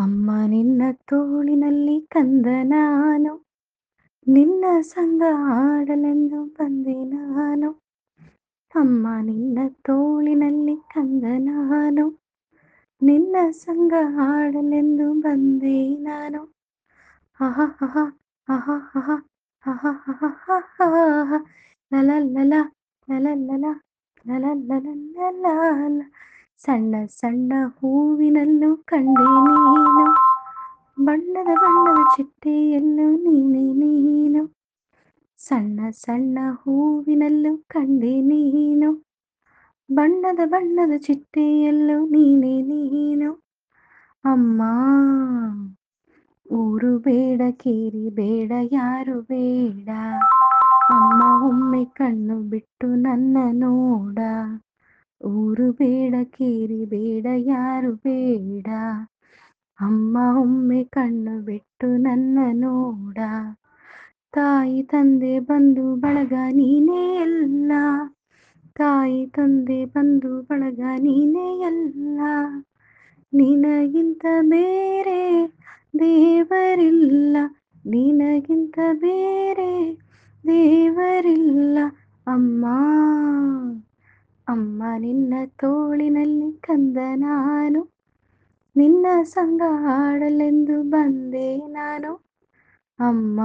ಅಮ್ಮ ನಿನ್ನ ತೋಳಿನಲ್ಲಿ ಕಂದ ನಾನು ನಿನ್ನ ಸಂಗ ಆಡಲೆಂದು ಬಂದೆ ನಾನು ಅಮ್ಮ ನಿನ್ನ ತೋಳಿನಲ್ಲಿ ಕಂದ ನಾನು ನಿನ್ನ ಸಂಗ ಆಡಲೆಂದು ಬಂದೆ ನಾನು ಆಹಾ ಆಹಾ ಆಹಾ ಆಹಾ ಆಹಾ ಆಹಾ ಆಹಾ ಲಲಲಲ ಲಲಲಲ ಲಲಲಲ ಸಣ್ಣ ಸಣ್ಣ ಹೂವಿನಲ್ಲೂ ಕಂಡೆ ನೀನು. ಬಣ್ಣದ ಬಣ್ಣದ ಚಿಟ್ಟೆಯಲ್ಲೂ ನೀನೆ ನೀನು. ಸಣ್ಣ ಸಣ್ಣ ಹೂವಿನಲ್ಲೂ ಕಂಡೆ ನೀನು. ಬಣ್ಣದ ಬಣ್ಣದ ಚಿಟ್ಟೆಯಲ್ಲೂ ನೀನೆ ನೀನು. ಅಮ್ಮ, ಊರು ಬೇಡ, ಕೇರಿ ಬೇಡ, ಯಾರು ಬೇಡ. ಅಮ್ಮ ಒಮ್ಮೆ ಕಣ್ಣು ಬಿಟ್ಟು ನನ್ನ ನೋಡ. ಊರು ಬೇಡ, ಕೇರಿ ಬೇಡ, ಯಾರು ಬೇಡ. ಅಮ್ಮ ಒಮ್ಮೆ ಕಣ್ಣು ಬಿಟ್ಟು ನನ್ನ ನೋಡ. ತಾಯಿ ತಂದೆ ಬಂದು ಬಳಗ ನೀನೇ ಎಲ್ಲ ತಾಯಿ ತಂದೆ ಬಂದು ಬಳಗ ನೀನೇ ಎಲ್ಲ ನಿನಗಿಂತ ಬೇರೆ ದೇವರಿಲ್ಲ. ನಿನಗಿಂತ ಬೇರೆ ದೇವರಿಲ್ಲ. ಅಮ್ಮ ನಿನ್ನ ತೋಳಿನಲ್ಲಿ ಕಂದ ನಾನು. ನಿನ್ನ ಸಂಗ ಹಾಡಲೆಂದು ಬಂದೆ ನಾನು. ಅಮ್ಮ.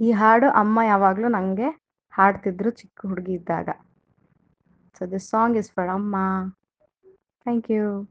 ಈ ಹಾಡು ಅಮ್ಮ ಯಾವಾಗಲೂ ನನಗೆ ಹಾಡ್ತಿದ್ರು ಚಿಕ್ಕ ಹುಡುಗಿ ಇದ್ದಾಗ. So this song is for Amma. Thank you